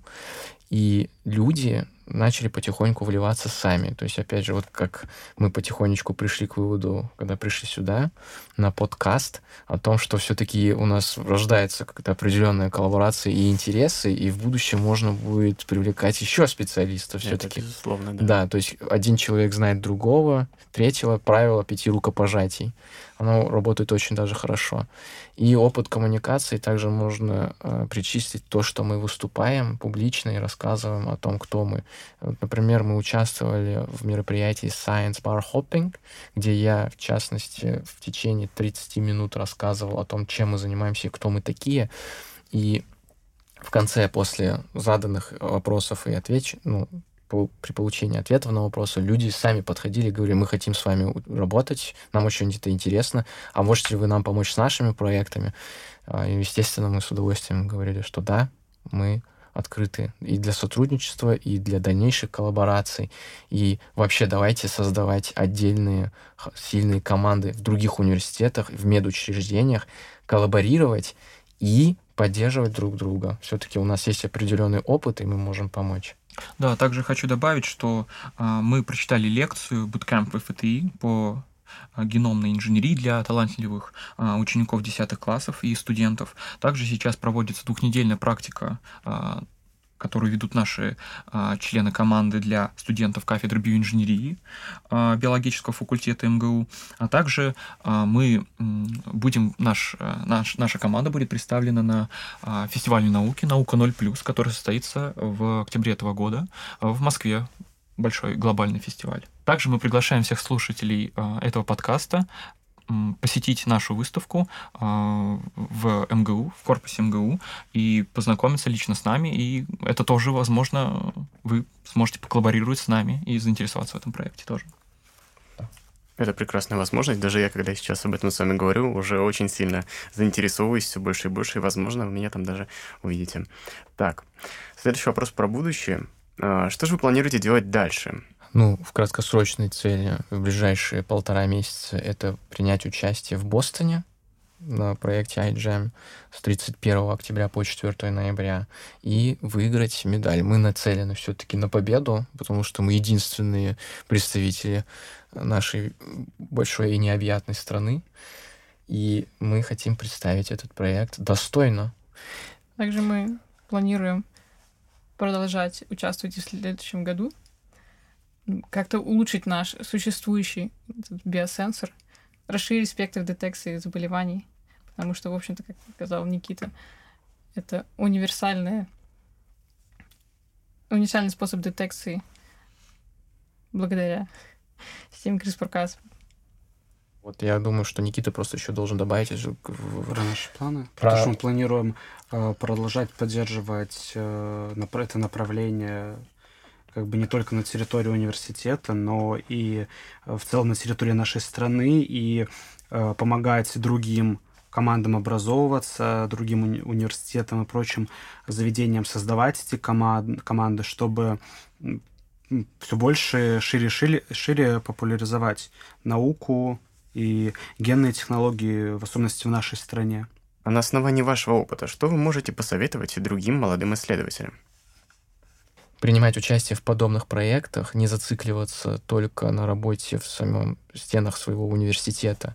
Speaker 3: и люди начали потихоньку вливаться сами. То есть, опять же, вот как мы потихонечку пришли к выводу, когда пришли сюда, на подкаст, о том, что все-таки у нас рождается какая-то определенная коллаборация и интересы, и в будущем можно будет привлекать еще специалистов все-таки.
Speaker 1: Безусловно, да.
Speaker 3: Да, то есть один человек знает другого, третьего правило пяти рукопожатий. Оно работает очень даже хорошо. И опыт коммуникации также можно э, причислить то, что мы выступаем публично и рассказываем о том, кто мы. Вот, например, мы участвовали в мероприятии Science Bar Hopping, где я, в частности, в течение 30 минут рассказывал о том, чем мы занимаемся и кто мы такие. И в конце, после заданных вопросов и отвеч... ну, при получении ответов на вопросы люди сами подходили и говорили, мы хотим с вами работать, нам очень это интересно, а можете ли вы нам помочь с нашими проектами? А, И, естественно, мы с удовольствием говорили, что да, мы открыты и для сотрудничества, и для дальнейших коллабораций. И вообще давайте создавать отдельные сильные команды в других университетах, в медучреждениях, коллаборировать и поддерживать друг друга. Все-таки у нас есть определенный опыт, и мы можем помочь.
Speaker 4: Да, также хочу добавить, что а, мы прочитали лекцию Bootcamp ФТИ по а, геномной инженерии для талантливых а, учеников 10 классов и студентов. Также сейчас проводится двухнедельная практика которую ведут наши а, члены команды для студентов кафедры биоинженерии а, биологического факультета МГУ, а также а, мы будем, наш, наш, наша команда будет представлена на а, фестивале науки «Наука 0+,» который состоится в октябре этого года в Москве, большой глобальный фестиваль. Также мы приглашаем всех слушателей а, этого подкаста посетить нашу выставку а, в МГУ, в корпусе МГУ, и познакомиться лично с нами. И это тоже, возможно, вы сможете поколлаборировать с нами и заинтересоваться в этом проекте тоже.
Speaker 1: Это прекрасная возможность. Даже я, когда сейчас об этом с вами говорю, уже очень сильно заинтересовываюсь все больше и больше, и, возможно, вы меня там даже увидите. Так, следующий вопрос про будущее. А, что же вы планируете делать дальше?
Speaker 3: Ну, в краткосрочной цели в ближайшие полтора месяца это принять участие в Бостоне на проекте iGEM с 31 октября по 4 ноября и выиграть медаль. Мы нацелены все-таки на победу, потому что мы единственные представители нашей большой и необъятной страны, и мы хотим представить этот проект достойно.
Speaker 2: Также мы планируем продолжать участвовать в следующем году как-то улучшить наш существующий биосенсор, расширить спектр детекции заболеваний, потому что, в общем-то, как сказал Никита, это универсальная, универсальный способ детекции благодаря системе CRISPR-Cas.
Speaker 3: Вот я думаю, что Никита просто еще должен добавить
Speaker 5: в наши планы. Про... Потому что мы планируем э, продолжать поддерживать э, это направление как бы не только на территории университета, но и э, в целом на территории нашей страны и э, помогать другим командам образовываться, другим уни- университетам и прочим заведениям создавать эти команд- команды, чтобы все больше, шире, шире, шире популяризовать науку и генные технологии, в особенности в нашей стране.
Speaker 1: А на основании вашего опыта, что вы можете посоветовать другим молодым исследователям?
Speaker 3: Принимать участие в подобных проектах, не зацикливаться только на работе в самом стенах своего университета,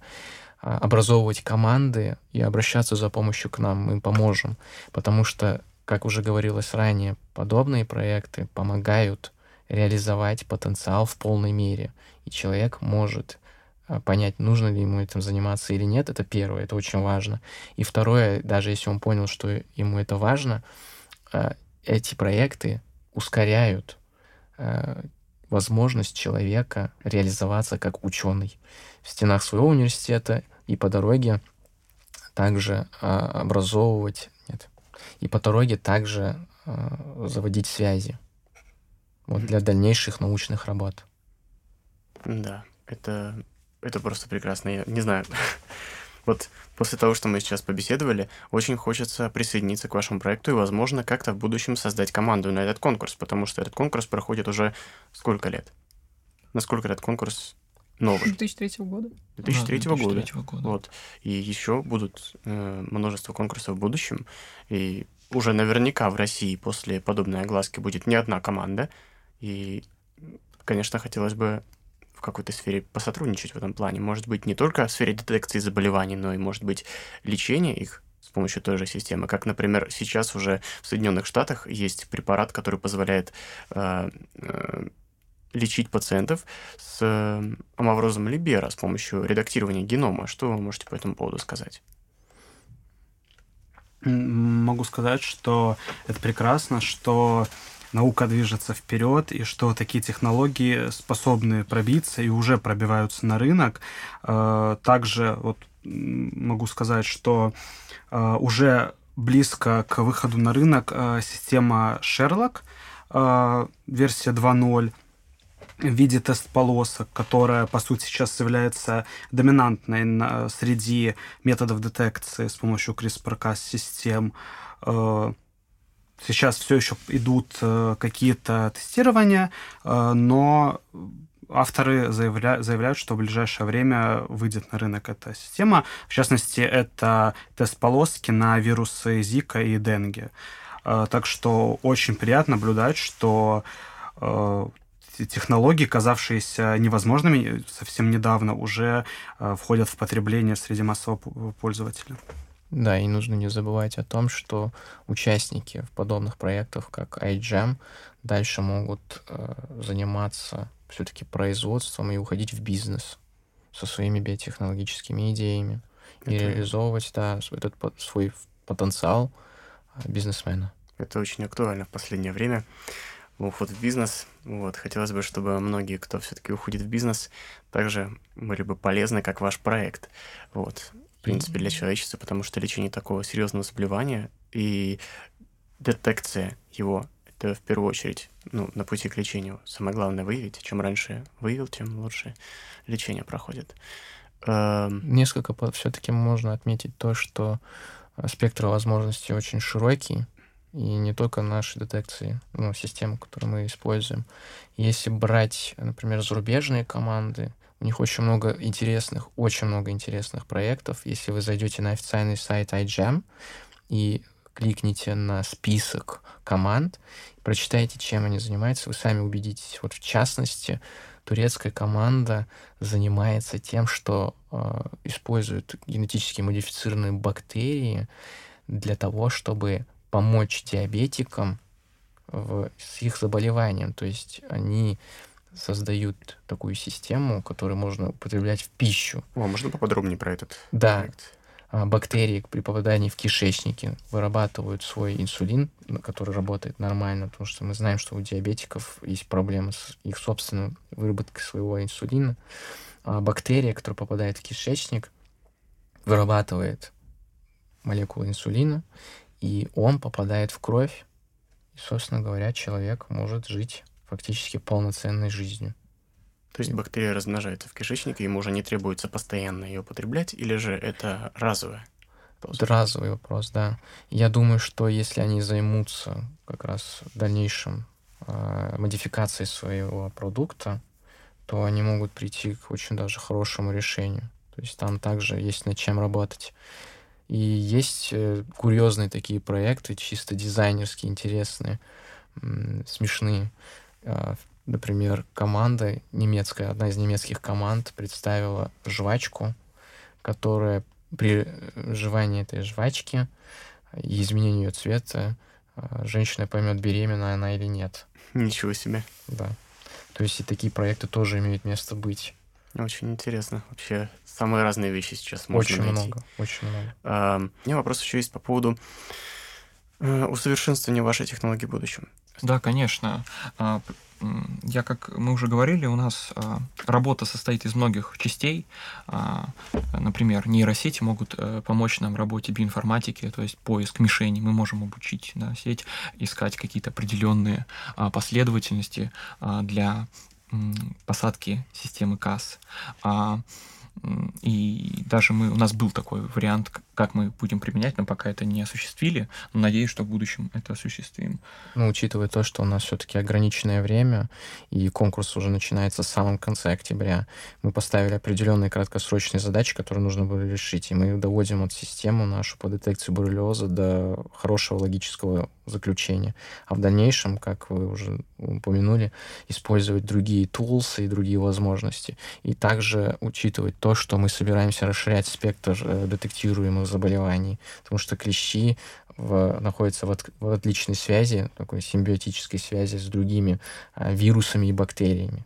Speaker 3: а образовывать команды и обращаться за помощью к нам, мы поможем. Потому что, как уже говорилось ранее, подобные проекты помогают реализовать потенциал в полной мере. И человек может а, понять, нужно ли ему этим заниматься или нет, это первое, это очень важно. И второе, даже если он понял, что ему это важно, а, эти проекты ускоряют э, возможность человека реализоваться как ученый в стенах своего университета и по дороге также э, образовывать нет, и по дороге также э, заводить связи вот, для дальнейших научных работ.
Speaker 1: Да, это, это просто прекрасно. Я не знаю, Вот после того, что мы сейчас побеседовали, очень хочется присоединиться к вашему проекту и, возможно, как-то в будущем создать команду на этот конкурс, потому что этот конкурс проходит уже сколько лет? Насколько этот конкурс новый?
Speaker 2: 2003 года.
Speaker 1: 2003, да, 2003 года. года. Вот. И еще будут э, множество конкурсов в будущем. И уже наверняка в России после подобной огласки будет не одна команда. И, конечно, хотелось бы какой-то сфере посотрудничать в этом плане. Может быть, не только в сфере детекции заболеваний, но и, может быть, лечения их с помощью той же системы. Как, например, сейчас уже в Соединенных Штатах есть препарат, который позволяет э, э, лечить пациентов с э, амаврозом Либера с помощью редактирования генома. Что вы можете по этому поводу сказать?
Speaker 5: Могу сказать, что это прекрасно, что наука движется вперед, и что такие технологии способны пробиться и уже пробиваются на рынок. Э, также вот могу сказать, что э, уже близко к выходу на рынок э, система Sherlock, версия 2.0, в виде тест-полосок, которая, по сути, сейчас является доминантной на, среди методов детекции с помощью CRISPR-Cas систем сейчас все еще идут какие-то тестирования, но авторы заявля... заявляют, что в ближайшее время выйдет на рынок эта система. В частности, это тест полоски на вирусы Зика и Денге. Так что очень приятно наблюдать, что технологии, казавшиеся невозможными совсем недавно, уже э, входят в потребление среди массового пользователя.
Speaker 3: Да, и нужно не забывать о том, что участники в подобных проектах, как iGEM, дальше могут э, заниматься все-таки производством и уходить в бизнес со своими биотехнологическими идеями Это... и реализовывать да, этот свой потенциал э, бизнесмена.
Speaker 1: Это очень актуально в последнее время уход в бизнес. Вот, хотелось бы, чтобы многие, кто все-таки уходит в бизнес, также были бы полезны, как ваш проект. Вот, принципе, для человечества, потому что лечение такого серьезного заболевания и детекция его это в первую очередь ну, на пути к лечению. Самое главное выявить. Чем раньше выявил, тем лучше лечение проходит.
Speaker 3: Эм, Несколько все-таки можно отметить то, что спектр возможностей очень широкий, и не только наши детекции, ну, системы, которые мы используем. Если брать, например, зарубежные команды, у них очень много интересных, очень много интересных проектов. Если вы зайдете на официальный сайт iGEM и кликните на список команд, прочитайте, чем они занимаются, вы сами убедитесь. Вот в частности, турецкая команда занимается тем, что э, использует генетически модифицированные бактерии для того, чтобы помочь диабетикам в, с их заболеванием. То есть они создают такую систему, которую можно употреблять в пищу.
Speaker 1: О, можно поподробнее про этот
Speaker 3: да. проект? А, бактерии при попадании в кишечники вырабатывают свой инсулин, который работает нормально, потому что мы знаем, что у диабетиков есть проблемы с их собственной выработкой своего инсулина. А бактерия, которая попадает в кишечник, вырабатывает молекулу инсулина, и он попадает в кровь, и, собственно говоря, человек может жить фактически полноценной жизнью.
Speaker 1: То есть бактерия размножается в кишечнике, ему уже не требуется постоянно ее употреблять, или же это разовое?
Speaker 3: Это разовый вопрос, да. Я думаю, что если они займутся как раз дальнейшим э, модификацией своего продукта, то они могут прийти к очень даже хорошему решению. То есть там также есть над чем работать. И есть э, курьезные такие проекты, чисто дизайнерские, интересные, смешные. А, например, команда немецкая, одна из немецких команд представила жвачку, которая при жевании этой жвачки и изменении ее цвета а, женщина поймет, беременна она или нет.
Speaker 1: Ничего себе.
Speaker 3: Да. То есть и такие проекты тоже имеют место быть.
Speaker 1: Очень интересно. Вообще самые разные вещи сейчас можно
Speaker 3: очень
Speaker 1: найти.
Speaker 3: много, очень много.
Speaker 1: А, у меня вопрос еще есть по поводу э, усовершенствования вашей технологии в будущем.
Speaker 4: Да, конечно. А, я, как мы уже говорили, у нас а, работа состоит из многих частей. А, например, нейросети могут э, помочь нам в работе биоинформатики, то есть поиск мишени. Мы можем обучить да, сеть искать какие-то определенные последовательности для посадки системы КАС. И даже мы, у нас был такой вариант, как мы будем применять, но пока это не осуществили. Но надеюсь, что в будущем это осуществим.
Speaker 3: Ну, учитывая то, что у нас все-таки ограниченное время, и конкурс уже начинается в самом конце октября, мы поставили определенные краткосрочные задачи, которые нужно было решить, и мы доводим от систему нашу по детекции боррелиоза до хорошего логического заключения. А в дальнейшем, как вы уже упомянули, использовать другие тулсы и другие возможности. И также учитывать то, что мы собираемся расширять спектр э, детектируемых заболеваний, потому что клещи в, находятся в, от, в отличной связи, такой симбиотической связи с другими э, вирусами и бактериями.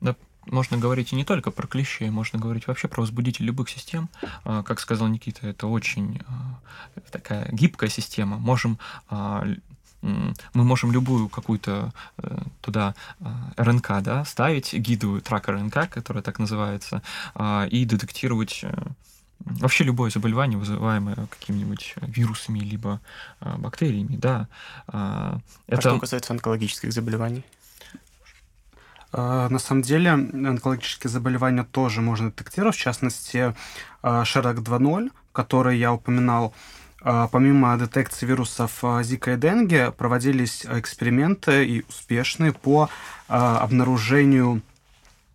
Speaker 4: Да, можно говорить и не только про клещей, можно говорить вообще про возбудитель любых систем. А, как сказал Никита, это очень а, такая гибкая система. Можем а, мы можем любую какую-то э, туда РНК да, ставить, гиду трак РНК, которая так называется, и детектировать э, вообще любое заболевание, вызываемое какими-нибудь вирусами либо бактериями, да.
Speaker 1: Это... А что касается онкологических заболеваний?
Speaker 5: А, на самом деле онкологические заболевания тоже можно детектировать, в частности, а, Шарак 2.0, который я упоминал, а, помимо детекции вирусов Zika и Денге, проводились эксперименты и успешные по обнаружению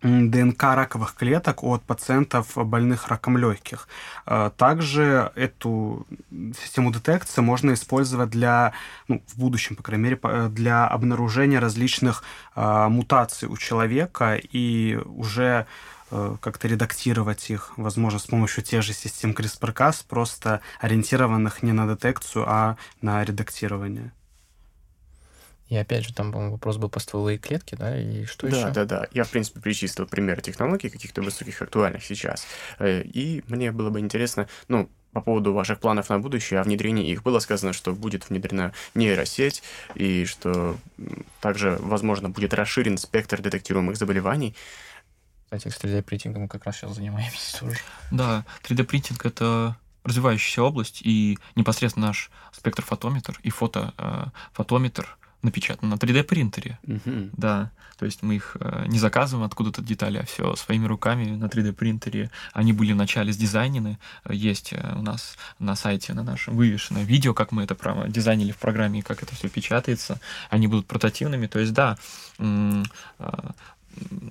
Speaker 5: ДНК раковых клеток от пациентов, больных раком легких. Также эту систему детекции можно использовать для, ну, в будущем, по крайней мере, для обнаружения различных мутаций у человека и уже Э, как-то редактировать их, возможно, с помощью тех же систем CRISPR-Cas, просто ориентированных не на детекцию, а на редактирование.
Speaker 3: И опять же, там, по-моему, вопрос был по стволовые клетки, да, и что
Speaker 1: да,
Speaker 3: еще?
Speaker 1: Да, да, да. Я, в принципе, перечислил примеры технологий каких-то высоких, актуальных сейчас. Э, и мне было бы интересно, ну, по поводу ваших планов на будущее, о внедрении их было сказано, что будет внедрена нейросеть, и что также, возможно, будет расширен спектр детектируемых заболеваний.
Speaker 3: Кстати, с 3D-принтингом как раз сейчас занимаемся тоже.
Speaker 4: Да, 3D-принтинг — это развивающаяся область, и непосредственно наш спектрофотометр и фотофотометр э, напечатан на 3D-принтере.
Speaker 1: Угу.
Speaker 4: Да, то есть мы их э, не заказываем откуда-то детали, а все своими руками на 3D-принтере. Они были вначале сдизайнены. Есть э, у нас на сайте, на нашем вывешено видео, как мы это прямо дизайнили в программе, и как это все печатается. Они будут портативными. То есть, да,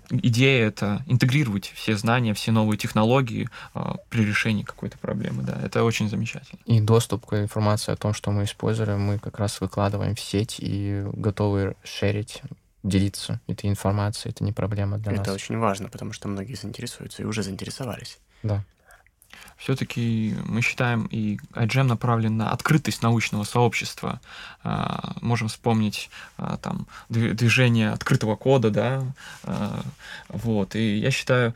Speaker 4: идея это интегрировать все знания, все новые технологии э, при решении какой-то проблемы. Да, это очень замечательно.
Speaker 3: И доступ к информации о том, что мы используем, мы как раз выкладываем в сеть и готовы шерить делиться этой информацией, это не проблема для
Speaker 1: это
Speaker 3: нас.
Speaker 1: Это очень важно, потому что многие заинтересуются и уже заинтересовались.
Speaker 3: Да
Speaker 4: все-таки мы считаем, и iGEM направлен на открытость научного сообщества. А, можем вспомнить а, там движение открытого кода, да, а, вот. И я считаю,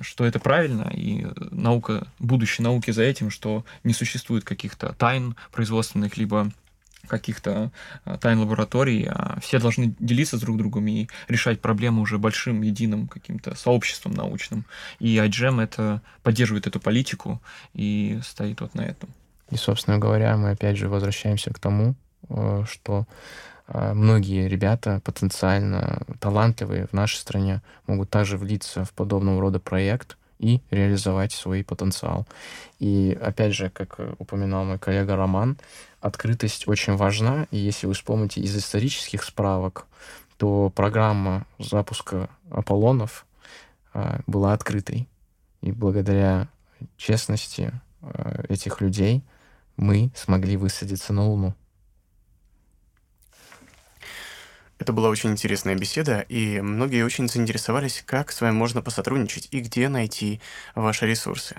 Speaker 4: что это правильно, и наука, будущее науки за этим, что не существует каких-то тайн производственных, либо каких-то а, тайн лабораторий, а все должны делиться друг другом и решать проблемы уже большим единым каким-то сообществом научным. И iGEM это поддерживает эту политику и стоит вот на этом.
Speaker 3: И, собственно говоря, мы опять же возвращаемся к тому, э, что э, многие ребята потенциально талантливые в нашей стране могут также влиться в подобного рода проект и реализовать свой потенциал. И опять же, как упоминал мой коллега Роман, открытость очень важна, и если вы вспомните из исторических справок, то программа запуска Аполлонов э, была открытой. И благодаря честности э, этих людей мы смогли высадиться на Луну.
Speaker 1: Это была очень интересная беседа, и многие очень заинтересовались, как с вами можно посотрудничать и где найти ваши ресурсы.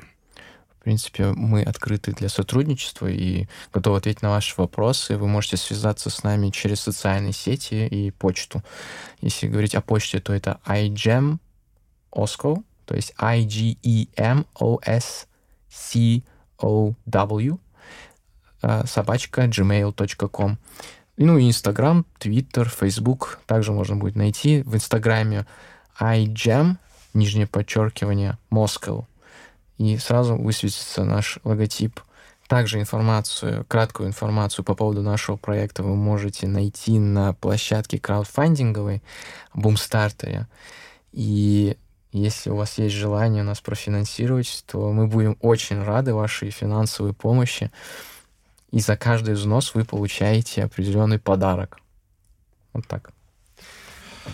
Speaker 3: В принципе, мы открыты для сотрудничества и готовы ответить на ваши вопросы. Вы можете связаться с нами через социальные сети и почту. Если говорить о почте, то это igem osco, то есть i g e m o s c o w э, собачка gmail.com. Ну Инстаграм, Твиттер, Фейсбук также можно будет найти. В Инстаграме igem, нижнее подчеркивание, Moscow и сразу высветится наш логотип. Также информацию, краткую информацию по поводу нашего проекта вы можете найти на площадке краудфандинговой Бумстартере. И если у вас есть желание нас профинансировать, то мы будем очень рады вашей финансовой помощи. И за каждый взнос вы получаете определенный подарок. Вот так.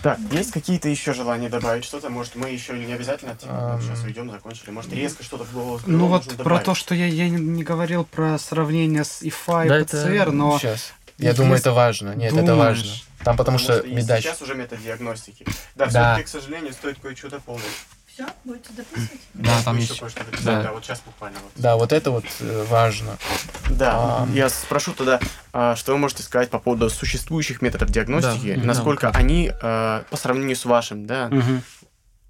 Speaker 1: Так, есть какие-то еще желания добавить что-то? Может, мы еще не обязательно типа, сейчас уйдем, закончили. Может, резко что-то в голову
Speaker 5: Ну вот про то, что я, я не говорил про сравнение с ИФА и
Speaker 3: да
Speaker 5: ПЦР,
Speaker 3: это...
Speaker 5: но...
Speaker 3: Сейчас. Я думаю, это важно. Нет, Думаешь? это важно. Там потому, потому что, что
Speaker 1: медач... сейчас уже метод диагностики. Да, да. все-таки, к сожалению, стоит кое-что дополнить.
Speaker 2: Все, будете дописывать?
Speaker 3: Да, там есть.
Speaker 1: Кое-что да. да, вот сейчас буквально. Вот.
Speaker 3: Да, вот это вот э, важно.
Speaker 1: Да, а... я спрошу тогда, а, что вы можете сказать по поводу существующих методов диагностики, да, насколько да, они а, по сравнению с вашим, да?
Speaker 5: Угу.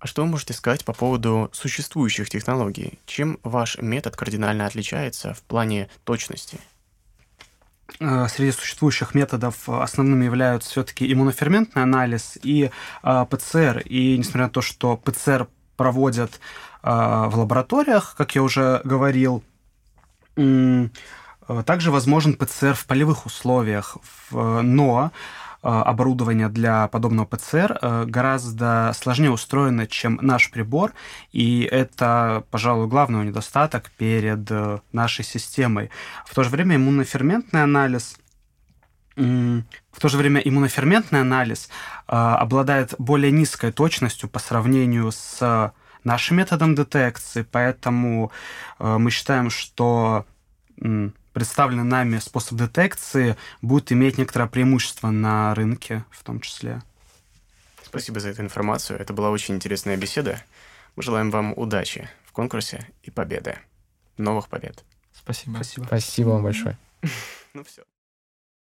Speaker 1: А что вы можете сказать по поводу существующих технологий? Чем ваш метод кардинально отличается в плане точности?
Speaker 5: Э, среди существующих методов основными являются все-таки иммуноферментный анализ и э, ПЦР. И несмотря на то, что ПЦР проводят а, в лабораториях, как я уже говорил. Также возможен ПЦР в полевых условиях, но оборудование для подобного ПЦР гораздо сложнее устроено, чем наш прибор, и это, пожалуй, главный недостаток перед нашей системой. В то же время иммуноферментный анализ в то же время иммуноферментный анализ э, обладает более низкой точностью по сравнению с нашим методом детекции, поэтому э, мы считаем, что представленный нами способ детекции будет иметь некоторое преимущество на рынке в том числе.
Speaker 1: Спасибо за эту информацию. Это была очень интересная беседа. Мы желаем вам удачи в конкурсе и победы. Новых побед.
Speaker 4: Спасибо.
Speaker 5: Спасибо.
Speaker 3: Спасибо вам большое.
Speaker 1: Ну все.